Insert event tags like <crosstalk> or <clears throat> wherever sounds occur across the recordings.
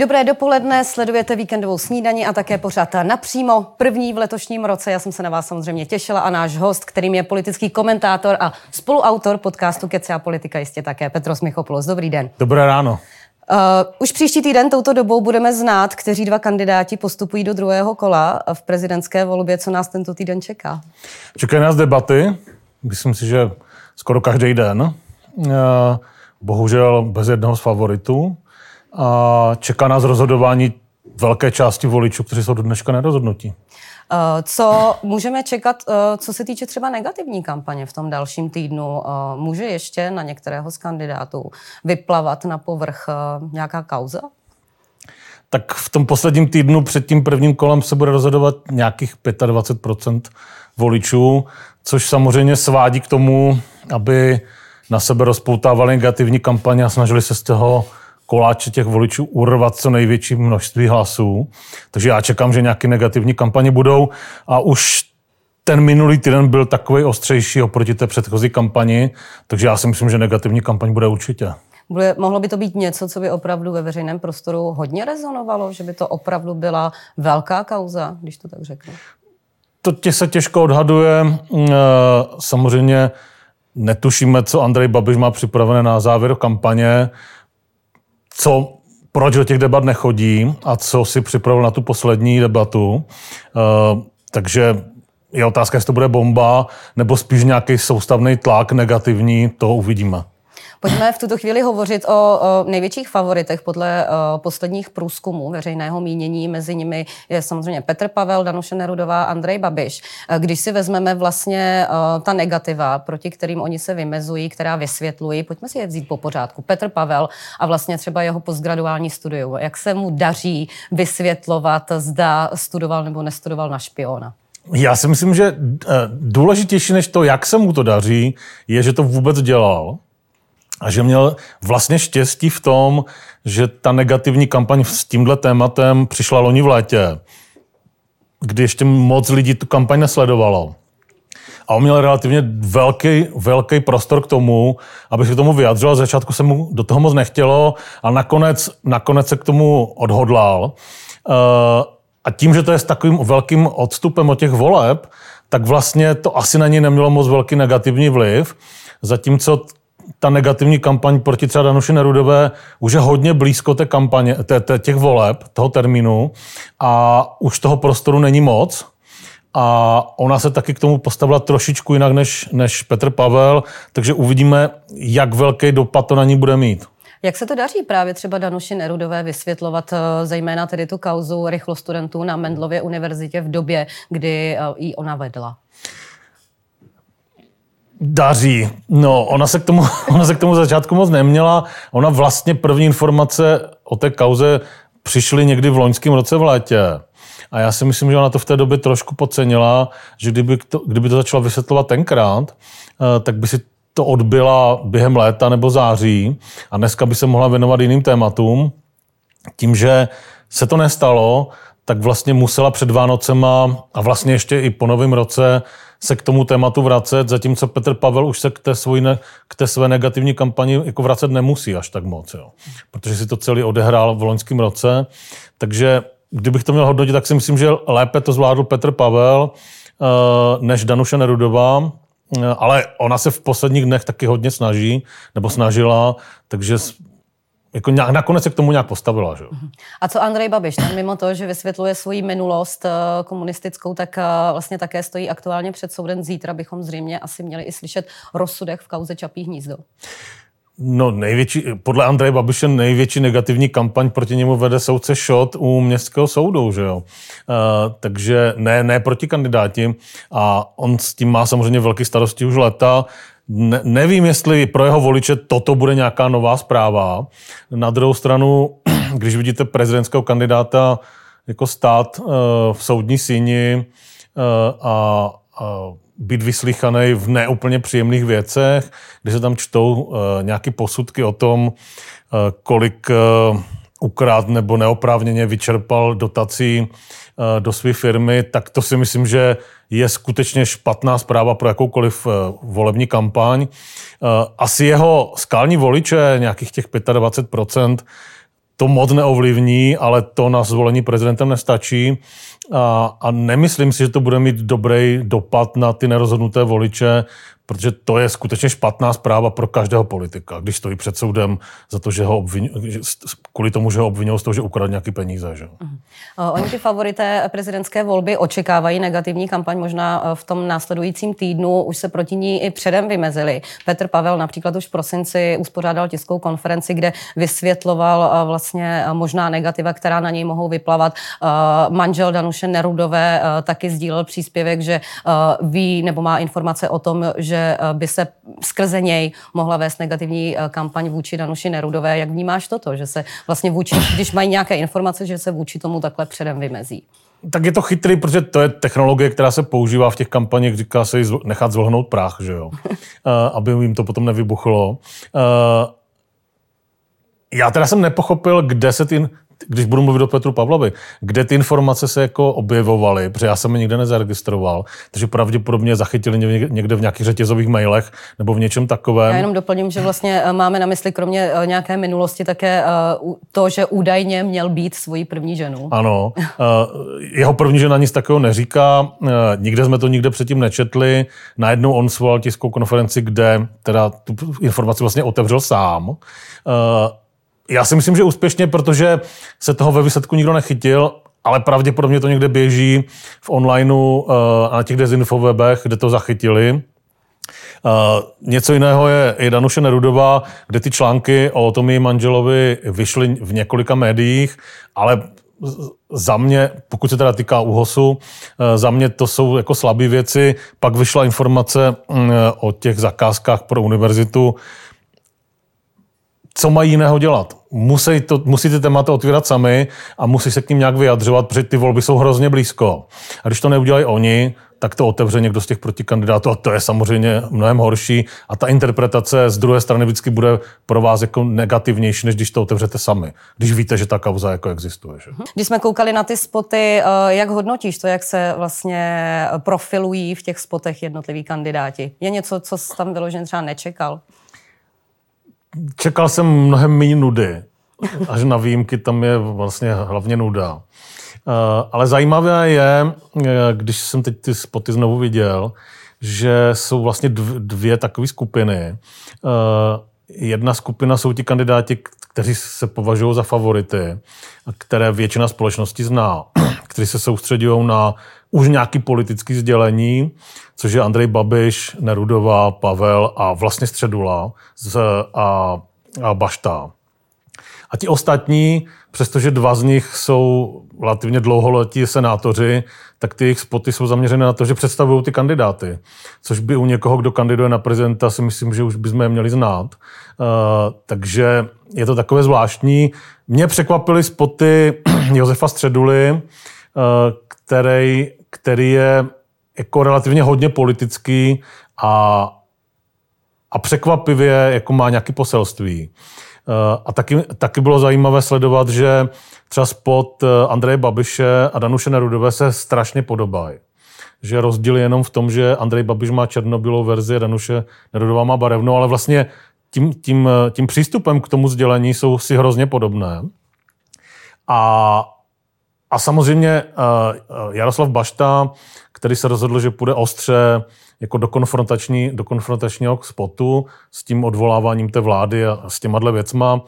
Dobré dopoledne, sledujete víkendovou snídani a také pořád napřímo. První v letošním roce, já jsem se na vás samozřejmě těšila a náš host, kterým je politický komentátor a spoluautor podcastu Kece a politika jistě také Petros Michopoulos. Dobrý den. Dobré ráno. Uh, už příští týden touto dobou budeme znát, kteří dva kandidáti postupují do druhého kola v prezidentské volbě. Co nás tento týden čeká? Čekají nás debaty. Myslím si, že skoro každý den. Uh, bohužel bez jednoho z favoritů a čeká nás rozhodování velké části voličů, kteří jsou do dneška nerozhodnutí. Eh, co můžeme čekat, eh, co se týče třeba negativní kampaně v tom dalším týdnu? Eh, může ještě na některého z kandidátů vyplavat na povrch nějaká kauza? Tak v tom posledním týdnu před tím prvním kolem se bude rozhodovat nějakých 25% voličů, což samozřejmě svádí k tomu, aby na sebe rozpoutávali negativní kampaně a snažili se z toho koláče těch voličů urvat co největší množství hlasů. Takže já čekám, že nějaké negativní kampaně budou a už ten minulý týden byl takový ostřejší oproti té předchozí kampani, takže já si myslím, že negativní kampaň bude určitě. Bude, mohlo by to být něco, co by opravdu ve veřejném prostoru hodně rezonovalo, že by to opravdu byla velká kauza, když to tak řeknu? To tě se těžko odhaduje. Mm, eh, samozřejmě netušíme, co Andrej Babiš má připravené na závěr kampaně co, proč do těch debat nechodí a co si připravil na tu poslední debatu. Uh, takže je otázka, jestli to bude bomba, nebo spíš nějaký soustavný tlak negativní, to uvidíme. Pojďme v tuto chvíli hovořit o, o největších favoritech podle o, posledních průzkumů veřejného mínění. Mezi nimi je samozřejmě Petr Pavel, Danuše Nerudová, Andrej Babiš. E, když si vezmeme vlastně o, ta negativa, proti kterým oni se vymezují, která vysvětlují, pojďme si je vzít po pořádku. Petr Pavel a vlastně třeba jeho postgraduální studium. Jak se mu daří vysvětlovat, zda studoval nebo nestudoval na špiona? Já si myslím, že e, důležitější než to, jak se mu to daří, je, že to vůbec dělal a že měl vlastně štěstí v tom, že ta negativní kampaň s tímhle tématem přišla loni v létě, kdy ještě moc lidí tu kampaň nesledovalo. A on měl relativně velký, velký prostor k tomu, aby se k tomu vyjadřil. Začátku se mu do toho moc nechtělo a nakonec, nakonec se k tomu odhodlal. Eh, a tím, že to je s takovým velkým odstupem od těch voleb, tak vlastně to asi na něj nemělo moc velký negativní vliv. Zatímco ta negativní kampaň proti třeba Danuši Nerudové už je hodně blízko té kampaně, té, té, těch voleb, toho termínu a už toho prostoru není moc. A ona se taky k tomu postavila trošičku jinak než, než Petr Pavel, takže uvidíme, jak velký dopad to na ní bude mít. Jak se to daří právě třeba Danuši Nerudové vysvětlovat eh, zejména tedy tu kauzu rychlostudentů na Mendlově univerzitě v době, kdy eh, ji ona vedla? Daří. No, ona se, k tomu, <laughs> ona se k tomu začátku moc neměla. Ona vlastně první informace o té kauze přišly někdy v loňském roce v létě. A já si myslím, že ona to v té době trošku podcenila, že kdyby to, kdyby to začala vysvětlovat tenkrát, eh, tak by si to odbyla během léta nebo září a dneska by se mohla věnovat jiným tématům. Tím, že se to nestalo, tak vlastně musela před Vánocema a vlastně ještě i po novém roce se k tomu tématu vracet, zatímco Petr Pavel už se k té, svoji ne, k té své negativní kampani jako vracet nemusí až tak moc, jo. protože si to celý odehrál v loňském roce. Takže kdybych to měl hodnotit, tak si myslím, že lépe to zvládl Petr Pavel eh, než Danuše Nerudová, eh, ale ona se v posledních dnech taky hodně snaží, nebo snažila, takže jako nějak, nakonec se k tomu nějak postavila. Že? A co Andrej Babiš? Ten mimo to, že vysvětluje svoji minulost eh, komunistickou, tak eh, vlastně také stojí aktuálně před soudem. Zítra bychom zřejmě asi měli i slyšet rozsudek v kauze Čapí hnízdo. No největší, podle Andreje Babiše největší negativní kampaň proti němu vede soudce Šot u městského soudu, že jo. Uh, takže ne, ne proti kandidáti a on s tím má samozřejmě velké starosti už leta ne, nevím, jestli pro jeho voliče toto bude nějaká nová zpráva. Na druhou stranu, <clears throat> když vidíte prezidentského kandidáta jako stát uh, v soudní síni uh, a, a být vyslychaný v neúplně příjemných věcech, kdy se tam čtou uh, nějaké posudky o tom, kolik ukrát nebo neoprávněně vyčerpal dotací uh, do své firmy, tak to si myslím, že je skutečně špatná zpráva pro jakoukoliv eh, volební kampaň. Eh, asi jeho skalní voliče, nějakých těch 25%, to moc neovlivní, ale to na zvolení prezidentem nestačí. A, a nemyslím si, že to bude mít dobrý dopad na ty nerozhodnuté voliče, protože to je skutečně špatná zpráva pro každého politika, když stojí před soudem za to, že ho obvinu, kvůli tomu, že ho obvinují z toho, že ukradl nějaký peníze. Že? Uh-huh. Oni ty favorité prezidentské volby očekávají negativní kampaň možná eh, v tom následujícím týdnu, už se proti ní i předem vymezili. Petr Pavel například už v prosinci uspořádal tiskovou konferenci, kde vysvětloval eh, vlastně možná negativa, která na něj mohou vyplavat. Manžel Danuše Nerudové taky sdílel příspěvek, že ví nebo má informace o tom, že Eh, by se skrze něj mohla vést negativní eh, kampaň vůči Danuši Nerudové. Jak vnímáš toto, že se vlastně vůči, když mají nějaké informace, že se vůči tomu takhle předem vymezí? Tak je to chytrý, protože to je technologie, která se používá v těch kampaních, říká se nechat zvlhnout prach, že jo? <laughs> Eh, aby jim to potom nevybuchlo. Já teda jsem nepochopil, kde se ty když budu mluvit o Petru Pavlovi, kde ty informace se jako objevovaly, protože já jsem je nikde nezaregistroval, takže pravděpodobně zachytili někde v nějakých řetězových mailech nebo v něčem takovém. Já jenom doplním, že vlastně eh, máme na mysli kromě eh, nějaké minulosti také eh, to, že údajně měl být svojí první ženu. Ano, <laughs> jeho první žena nic takového neříká, nikde jsme to nikde předtím nečetli, najednou on svolal tiskovou konferenci, kde teda tu informaci vlastně otevřel sám já si myslím, že úspěšně, protože se toho ve výsledku nikdo nechytil, ale pravděpodobně to někde běží v onlineu uh, na těch dezinfowebech, kde to zachytili. Uh, něco jiného je i Danuše Nerudová, kde ty články o tom jejím manželovi vyšly v několika médiích, ale za mě, pokud se teda týká úhosu, eh, za mě to jsou jako slabé věci. Pak vyšla informace mm, o těch zakázkách pro univerzitu, co mají jiného dělat. Musí, to, musí ty témata otvírat sami a musí se k ním nějak vyjadřovat, protože ty volby jsou hrozně blízko. A když to neudělají oni, tak to otevře někdo z těch protikandidátů a to je samozřejmě mnohem horší. A ta interpretace z druhé strany vždycky bude pro vás jako negativnější, než když to otevřete sami, když víte, že ta kauza jako existuje. Že? Když jsme koukali na ty spoty, eh, jak hodnotíš to, jak se vlastně profilují v těch spotech jednotliví kandidáti? Je něco, co jsi tam vyloženě třeba nečekal? Čekal jsem mnohem méně nudy. Až na výjimky tam je vlastně hlavně nuda. Eh, ale zajímavé je, eh, když jsem teď ty spoty znovu viděl, že jsou vlastně dvě takové skupiny. Eh, jedna skupina jsou ti kandidáti, kteří se považují za favority, které většina společnosti zná, <clears throat> kteří se soustředují na už nějaký politický sdělení, což je Andrej Babiš, Nerudová, Pavel a vlastně Středula z, a, a Bašta. A ti ostatní, přestože dva z nich jsou relativně dlouholetí senátoři, tak ty jejich spoty jsou zaměřené na to, že představují ty kandidáty. Což by u někoho, kdo kandiduje na prezidenta, si myslím, že už bychom je měli znát. Uh, takže je to takové zvláštní. Mě překvapily spoty <clears throat> Josefa Středuly, uh, který, který je jako relativně hodně politický a, a překvapivě jako má nějaké poselství. Eh, a taky, taky bylo zajímavé sledovat, že třeba spod eh, Andreje Babiše a Danuše Nerudové se strašně podobají. Že rozdíl je jenom v tom, že Andrej Babiš má černobílou verzi Danuše Nerudová má barevnou, ale vlastně tím, tím, eh, tím přístupem k tomu sdělení jsou si hrozně podobné. A, a samozřejmě Jaroslav Bašta, který se rozhodl, že půjde ostře jako do, konfrontační, do konfrontačního spotu s tím odvoláváním té vlády a s těma věcma.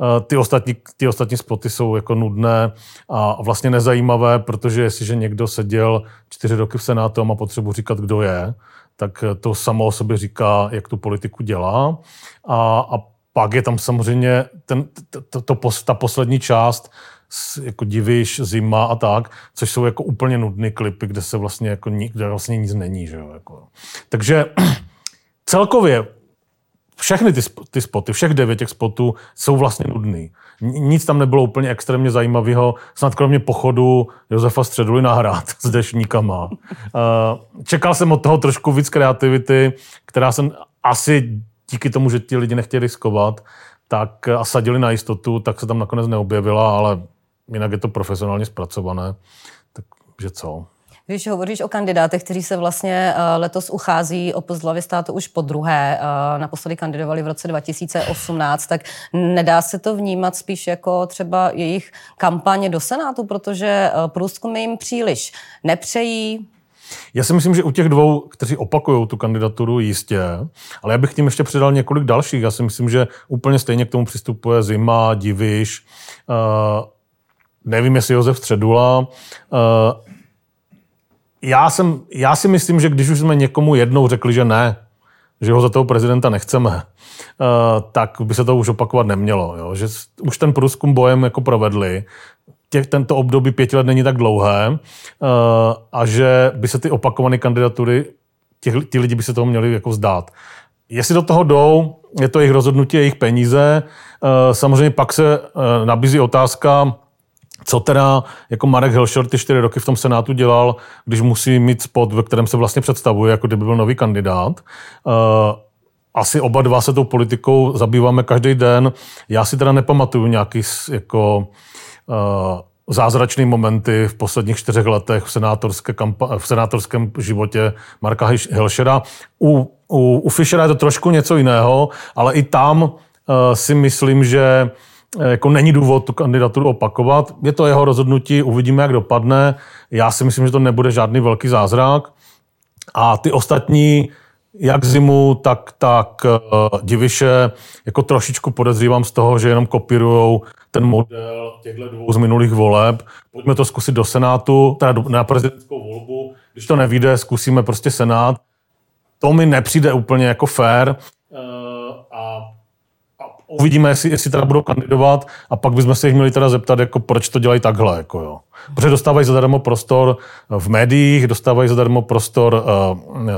Eh, ty ostatní, ty ostatní spoty jsou jako nudné a vlastně nezajímavé, protože jestliže někdo seděl čtyři roky v Senátu a má potřebu říkat, kdo je, tak to samo o sobě říká, jak tu politiku dělá. A, a pak je tam samozřejmě ten, to, to, ta poslední část, jako divíš, zima a tak, což jsou jako úplně nudné klipy, kde se vlastně jako kde vlastně nic není, že jo, jako. Takže <clears throat> celkově všechny ty, ty spoty, všech devět těch spotů jsou vlastně nudný. Nic tam nebylo úplně extrémně zajímavého, snad kromě pochodu Josefa Středuly na hrad <laughs> s dešníkama. Čekal jsem od toho trošku víc kreativity, která jsem asi díky tomu, že ti lidi nechtěli riskovat, tak a sadili na jistotu, tak se tam nakonec neobjevila, ale jinak je to profesionálně zpracované. Takže co? Když hovoříš o kandidátech, kteří se vlastně eh, letos uchází o post hlavy státu už po druhé, eh, naposledy kandidovali v roce 2018, tak nedá se to vnímat spíš jako třeba jejich kampaně do Senátu, protože eh, průzkumy jim příliš nepřejí, já si myslím, že u těch dvou, kteří opakují tu kandidaturu, jistě, ale já bych tím ještě přidal několik dalších. Já si myslím, že úplně stejně k tomu přistupuje Zima, Diviš, uh, nevím, jestli Josef Středula. Uh, já, jsem, já si myslím, že když už jsme někomu jednou řekli, že ne, že ho za toho prezidenta nechceme, uh, tak by se to už opakovat nemělo. Jo? Že už ten průzkum bojem jako provedli, těch, tento období pěti let není tak dlouhé uh, a že by se ty opakované kandidatury, těch, ti lidi by se toho měli jako vzdát. Jestli do toho jdou, je to jejich rozhodnutí, jejich peníze. Samozřejmě pak se nabízí otázka, co teda jako Marek Hilšer ty čtyři roky v tom Senátu dělal, když musí mít spot, ve kterém se vlastně představuje, jako kdyby byl nový kandidát. Uh, asi oba dva se tou politikou zabýváme každý den. Já si teda nepamatuju nějaký jako uh, zázračný momenty v posledních čtyřech letech v, senátorské kampa- v senátorském životě Marka Hilšera. U, u, u Fischera je to trošku něco jiného, ale i tam uh, si myslím, že Eh, jako není důvod tu kandidaturu opakovat. Je to jeho rozhodnutí, uvidíme, jak dopadne. Já si myslím, že to nebude žádný velký zázrak. A ty ostatní, jak Zimu, tak, tak uh, Diviše, jako trošičku podezřívám z toho, že jenom kopírujou ten model těchto dvou z minulých voleb. Pojďme to zkusit do Senátu, teda na prezidentskou volbu. Když to nevíde, zkusíme prostě Senát. To mi nepřijde úplně jako fair. Uvidíme, jestli, jestli teda budou kandidovat a pak bychom se jich měli teda zeptat, jako proč to dělají takhle. Jako jo. Protože dostávají zadarmo prostor v médiích, dostávají zadarmo prostor uh, uh,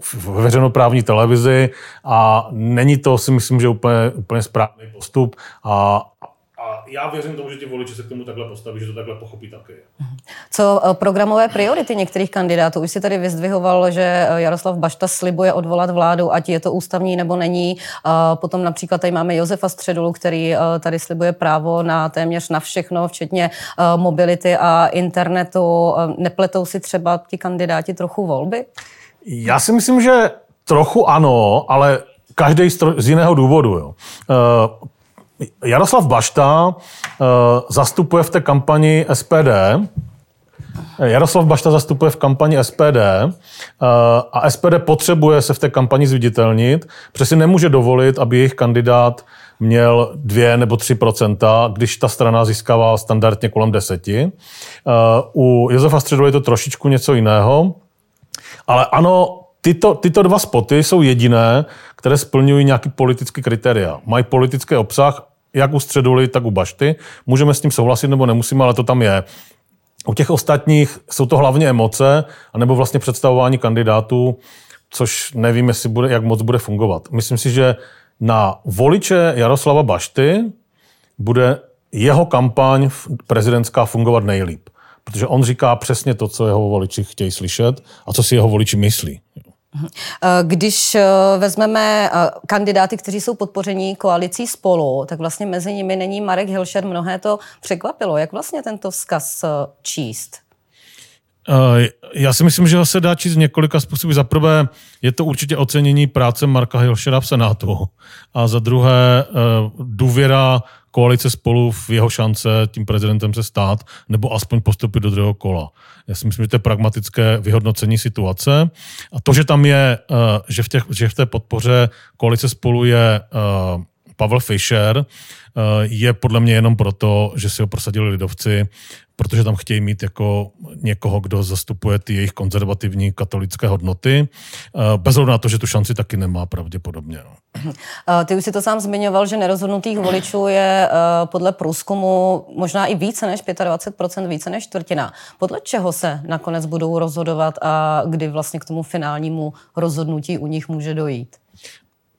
v veřejnoprávní televizi a není to si myslím, že úplně, úplně správný postup a, já věřím tomu, že ti voliči se k tomu takhle postaví, že to takhle pochopí taky. Co eh, programové priority některých kandidátů? Už si tady vyzdvihoval, že eh, Jaroslav Bašta slibuje odvolat vládu, ať je to ústavní nebo není. Potom například tady máme Josefa Středulu, který eh, tady slibuje právo na téměř na všechno, včetně mobility a internetu. Nepletou si třeba ti kandidáti trochu volby? Já si myslím, že trochu ano, ale každý z jiného důvodu. Jo. Jaroslav Bašta uh, zastupuje v té kampani SPD. Jaroslav Bašta zastupuje v kampani SPD uh, a SPD potřebuje se v té kampani zviditelnit, protože si nemůže dovolit, aby jejich kandidát měl 2 nebo 3% když ta strana získává standardně kolem 10. Uh, u Josefa Středu je to trošičku něco jiného. Ale ano, tyto, tyto dva spoty jsou jediné, které splňují nějaký politický kritéria. Mají politický obsah, jak u Středuly, tak u Bašty. Můžeme s tím souhlasit nebo nemusíme, ale to tam je. U těch ostatních jsou to hlavně emoce, anebo vlastně představování kandidátů, což nevím, jestli bude, jak moc bude fungovat. Myslím si, že na voliče Jaroslava Bašty bude jeho kampaň prezidentská fungovat nejlíp. Protože on říká přesně to, co jeho voliči chtějí slyšet a co si jeho voliči myslí. Eh, když eh, vezmeme eh, kandidáty, kteří jsou podpoření koalicí spolu, tak vlastně mezi nimi není Marek Hilšer. Mnohé to překvapilo. Jak vlastně tento vzkaz číst? Já si myslím, že ho se dá číst několika způsoby. Za prvé je to určitě ocenění práce Marka Hilšera v Senátu. A za druhé důvěra koalice spolu v jeho šance tím prezidentem se stát, nebo aspoň postupit do druhého kola. Já si myslím, že to je pragmatické vyhodnocení situace. A to, že tam je, eh, že v, těch, že v té podpoře koalice spolu je eh, Pavel Fischer, eh, je podle mě jenom proto, že si ho prosadili lidovci, protože tam chtějí mít jako někoho, kdo zastupuje ty jejich konzervativní katolické hodnoty, bez na to, že tu šanci taky nemá pravděpodobně. No. Ty už si to sám zmiňoval, že nerozhodnutých voličů je podle průzkumu možná i více než 25%, více než čtvrtina. Podle čeho se nakonec budou rozhodovat a kdy vlastně k tomu finálnímu rozhodnutí u nich může dojít?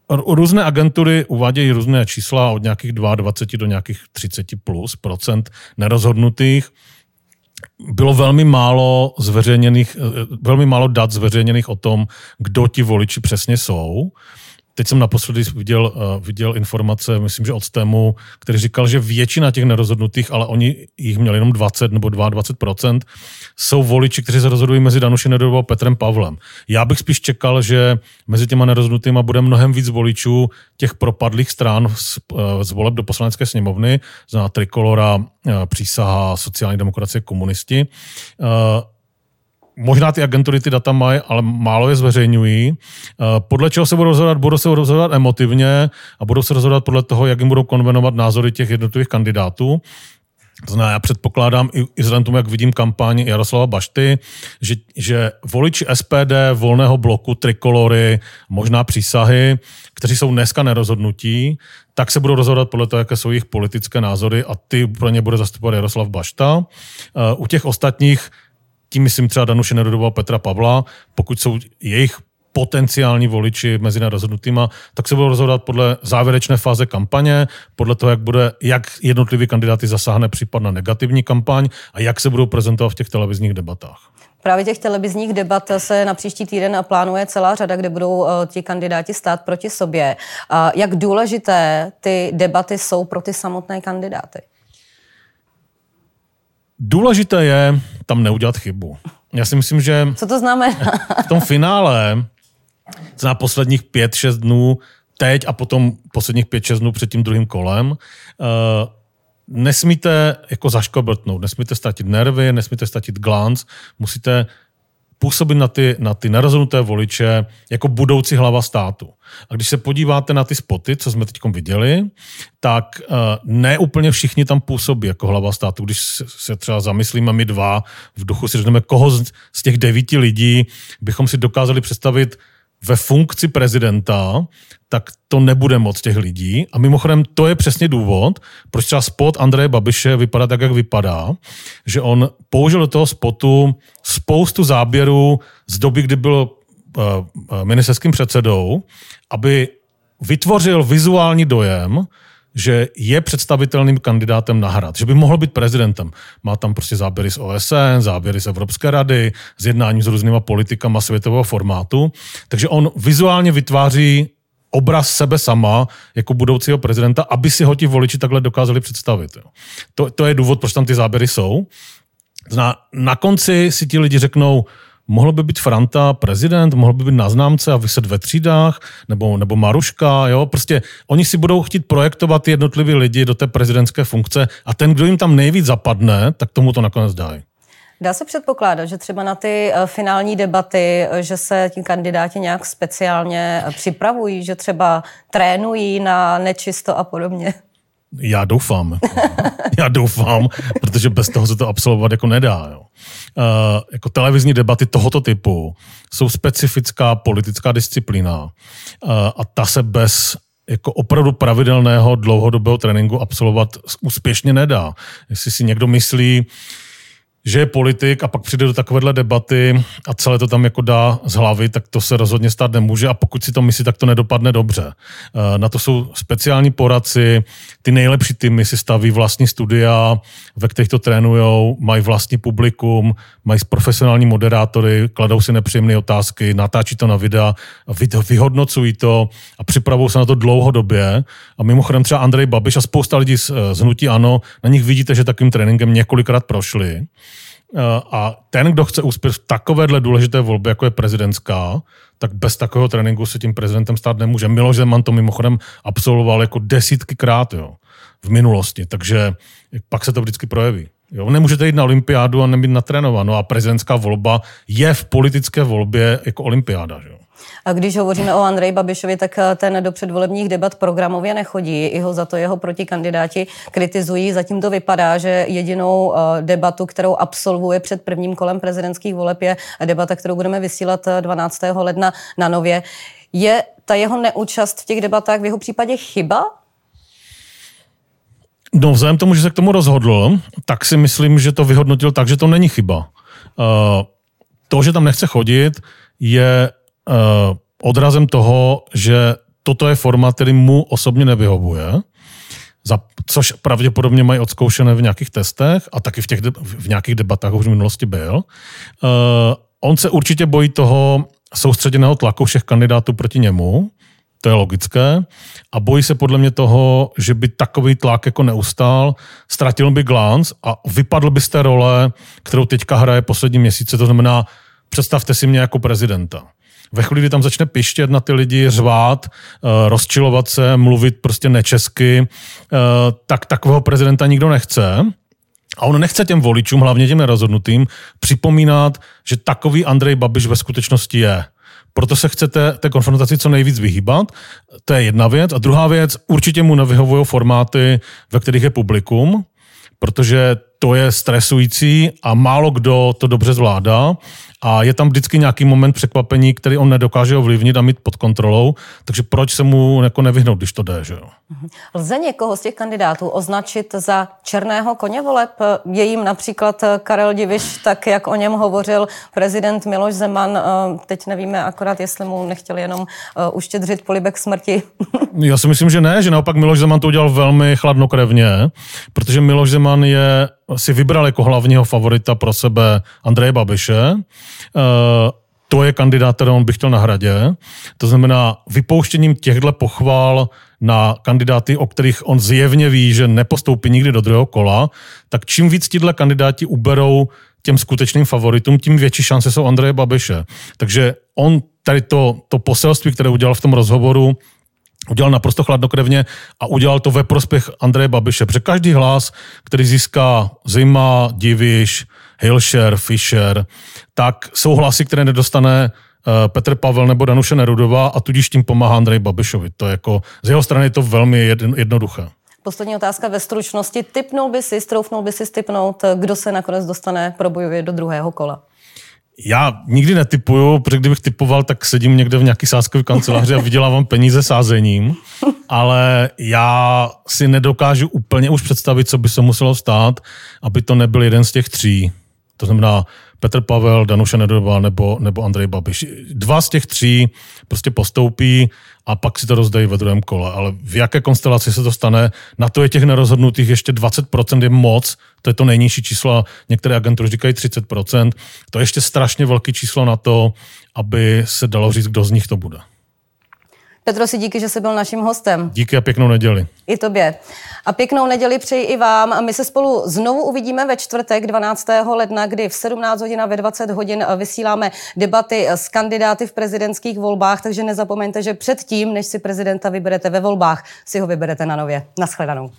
Různé agentury uvádějí různé čísla od nějakých 22 do nějakých 30 plus procent nerozhodnutých. Bylo velmi málo zveřejněných, velmi málo dat zveřejněných o tom, kdo ti voliči přesně jsou. Teď jsem naposledy viděl, uh, viděl informace, myslím, že od Stemu, který říkal, že většina těch nerozhodnutých, ale oni jich měli jenom 20 nebo 22%, jsou voliči, kteří se rozhodují mezi Danuši Nedovou a Petrem Pavlem. Já bych spíš čekal, že mezi těma nerozhodnutýma bude mnohem víc voličů těch propadlých stran z, uh, z voleb do poslanecké sněmovny, znamená Trikolora, uh, přísaha sociální demokracie, komunisti. Uh, možná ty agentury ty data mají, ale málo je zveřejňují. Eh, podle čeho se budou rozhodovat? Budou se rozhodovat emotivně a budou se rozhodovat podle toho, jak jim budou konvenovat názory těch jednotlivých kandidátů. To znamená, já předpokládám i, i vzhledem tomu, jak vidím kampaň Jaroslava Bašty, že, že voliči SPD, volného bloku, trikolory, možná přísahy, kteří jsou dneska nerozhodnutí, tak se budou rozhodovat podle toho, jaké jsou jejich politické názory a ty pro ně bude zastupovat Jaroslav Bašta. Uh, u těch ostatních tím myslím třeba Danuše Nerudová Petra Pavla, pokud jsou jejich potenciální voliči mezi rozhodnutýma, tak se budou rozhodovat podle závěrečné fáze kampaně, podle toho, jak, bude, jak jednotliví kandidáty zasáhne případ na negativní kampaň a jak se budou prezentovat v těch televizních debatách. Právě těch televizních debat se na příští týden plánuje celá řada, kde budou eh, ti kandidáti stát proti sobě. Jak důležité ty debaty jsou pro ty samotné kandidáty? Důležité je tam neudělat chybu. Já si myslím, že... Co to znamená? <laughs> v tom finále, na posledních pět, šest dnů, teď a potom posledních pět, šest dnů před tím druhým kolem, uh, nesmíte jako zaškobrtnout, nesmíte ztratit nervy, nesmíte ztratit glans, musíte působit na ty, na ty nerozhodnuté voliče jako budoucí hlava státu. A když se podíváte na ty spoty, co jsme teď viděli, tak uh, ne úplně všichni tam působí jako hlava státu. Když se třeba zamyslíme my dva, v duchu si řekneme, koho z těch devíti lidí bychom si dokázali představit ve funkci prezidenta, tak to nebude moc těch lidí. A mimochodem, to je přesně důvod, proč třeba spot Andreje Babiše vypadá tak, jak vypadá, že on použil do toho spotu spoustu záběrů z doby, kdy byl uh, ministerským předsedou, aby vytvořil vizuální dojem, že je představitelným kandidátem na hrad, že by mohl být prezidentem. Má tam prostě záběry z OSN, záběry z Evropské rady, z jednání s různýma politikama světového formátu. Takže on vizuálně vytváří obraz sebe sama jako budoucího prezidenta, aby si ho ti voliči takhle dokázali představit. To, to je důvod, proč tam ty záběry jsou. Na, na konci si ti lidi řeknou, Mohl by být Franta prezident, mohl by být na známce a vyset ve třídách, nebo, nebo Maruška, jo, prostě oni si budou chtít projektovat jednotliví lidi do té prezidentské funkce a ten, kdo jim tam nejvíc zapadne, tak tomu to nakonec dají. Dá se předpokládat, že třeba na ty eh, finální debaty, eh, že se ti kandidáti nějak speciálně eh, připravují, že třeba trénují na nečisto a podobně? Já doufám. <laughs> Já doufám, protože bez toho se to absolvovat jako nedá. Jo. Uh, jako televizní debaty tohoto typu jsou specifická politická disciplína uh, a ta se bez jako opravdu pravidelného dlouhodobého tréninku absolvovat úspěšně nedá. Jestli si někdo myslí, že je politik a pak přijde do takovéhle debaty a celé to tam jako dá z hlavy, tak to se rozhodně stát nemůže a pokud si to myslí, tak to nedopadne dobře. Eh, na to jsou speciální poradci, ty nejlepší týmy si staví vlastní studia, ve kterých to trénujou, mají vlastní publikum, mají profesionální moderátory, kladou si nepříjemné otázky, natáčí to na videa, vyhodnocují to a připravují se na to dlouhodobě. A mimochodem třeba Andrej Babiš a spousta lidí z, z Hnutí Ano, na nich vidíte, že takým tréninkem několikrát prošli. Eh, a ten, kdo chce úspěch v takovéhle důležité volbě, jako je prezidentská, tak bez takového tréninku se tím prezidentem stát nemůže. Miloš Zeman to mimochodem absolvoval jako desítky krát jo, v minulosti, takže pak se to vždycky projeví. Jo, nemůžete jít na olympiádu a nebýt natrénováno a prezidentská volba je v politické volbě jako olympiáda. Že jo. A když hovoříme o Andreji Babišovi, tak eh, ten do předvolebních debat programově nechodí. I ho za to jeho protikandidáti kritizují. Zatím to vypadá, že jedinou eh, debatu, kterou absolvuje před prvním kolem prezidentských voleb, je debata, kterou budeme vysílat 12. Eh, ledna na Nově. Je ta jeho neúčast v těch debatách v jeho případě chyba? No, vzhledem tomu, že se k tomu rozhodl, tak si myslím, že to vyhodnotil tak, že to není chyba. Uh, to, že tam nechce chodit, je odrazem toho, že toto je format, který mu osobně nevyhovuje, za, což pravděpodobně mají odzkoušené v nějakých testech a taky v, těch, v nějakých debatách už v minulosti byl. Uh, on se určitě bojí toho soustředěného tlaku všech kandidátů proti němu, to je logické. A bojí se podle mě toho, že by takový tlak jako neustál, ztratil by glánc a vypadl by z té role, kterou teďka hraje poslední měsíce, to znamená, představte si mě jako prezidenta. Ve chvíli, kdy tam začne pištět na ty lidi, řvát, eh, rozčilovat se, mluvit prostě nečesky, eh, tak takového prezidenta nikdo nechce. A on nechce těm voličům, hlavně těm nerozhodnutým, připomínat, že takový Andrej Babiš ve skutečnosti je. Proto se chcete té konfrontaci co nejvíc vyhýbat. To je jedna věc. A druhá věc, určitě mu nevyhovují formáty, ve kterých je publikum, protože to je stresující a málo kdo to dobře zvládá a je tam vždycky nějaký moment překvapení, který on nedokáže ovlivnit a mít pod kontrolou, takže proč se mu jako nevyhnout, když to jde, že jo? Lze někoho z těch kandidátů označit za černého koně voleb? Je jim například Karel Diviš, tak jak o něm hovořil prezident Miloš Zeman. Teď nevíme akorát, jestli mu nechtěli jenom uštědřit polibek smrti. <laughs> Já si myslím, že ne, že naopak Miloš Zeman to udělal velmi chladnokrevně, protože Miloš Zeman je si vybral jako hlavního favorita pro sebe Andreje Babiše. E, to je kandidát, který on bych chtěl na hradě. To znamená vypouštěním těchto pochval na kandidáty, o kterých on zjevně ví, že nepostoupí nikdy do druhého kola, tak čím víc tyhle kandidáti uberou těm skutečným favoritům, tím větší šance jsou Andreje Babiše. Takže on tady to, to poselství, které udělal v tom rozhovoru, udělal naprosto chladnokrevně a udělal to ve prospěch Andreje Babiše. Protože každý hlas, který získá Zima, Diviš, Hilšer, Fischer, tak jsou hlasy, které nedostane eh, Petr Pavel nebo Danuše Nerudová a tudíž tím pomáhá Andrej Babišovi. To je jako, z jeho strany je to velmi jednoduché. Poslední otázka ve stručnosti. Typnul by si, stroufnul by si typnout, kdo se nakonec dostane, probojuje do druhého kola? Já nikdy netypuju, protože kdybych typoval, tak sedím někde v nějaký sázkové kanceláři a vydělávám peníze sázením, ale já si nedokážu úplně už představit, co by se muselo stát, aby to nebyl jeden z těch tří. To znamená Petr Pavel, Danuše Nedová nebo, nebo Andrej Babiš. Dva z těch tří prostě postoupí a pak si to rozdají ve druhém kole. Ale v jaké konstelaci se to stane, na to je těch nerozhodnutých ještě 20% je moc, to je to nejnižší číslo, některé agentury říkají 30%, to je ještě strašně velké číslo na to, aby se dalo říct, kdo z nich to bude. Petro, si díky, že jsi byl naším hostem. Díky a pěknou neděli. I tobě. A pěknou neděli přeji i vám. A my se spolu znovu uvidíme ve čtvrtek 12. ledna, kdy v 17 hodin a ve 20 hodin vysíláme debaty s kandidáty v prezidentských volbách, takže nezapomeňte, že předtím, než si prezidenta vyberete ve volbách, si ho vyberete na nově. Naschledanou.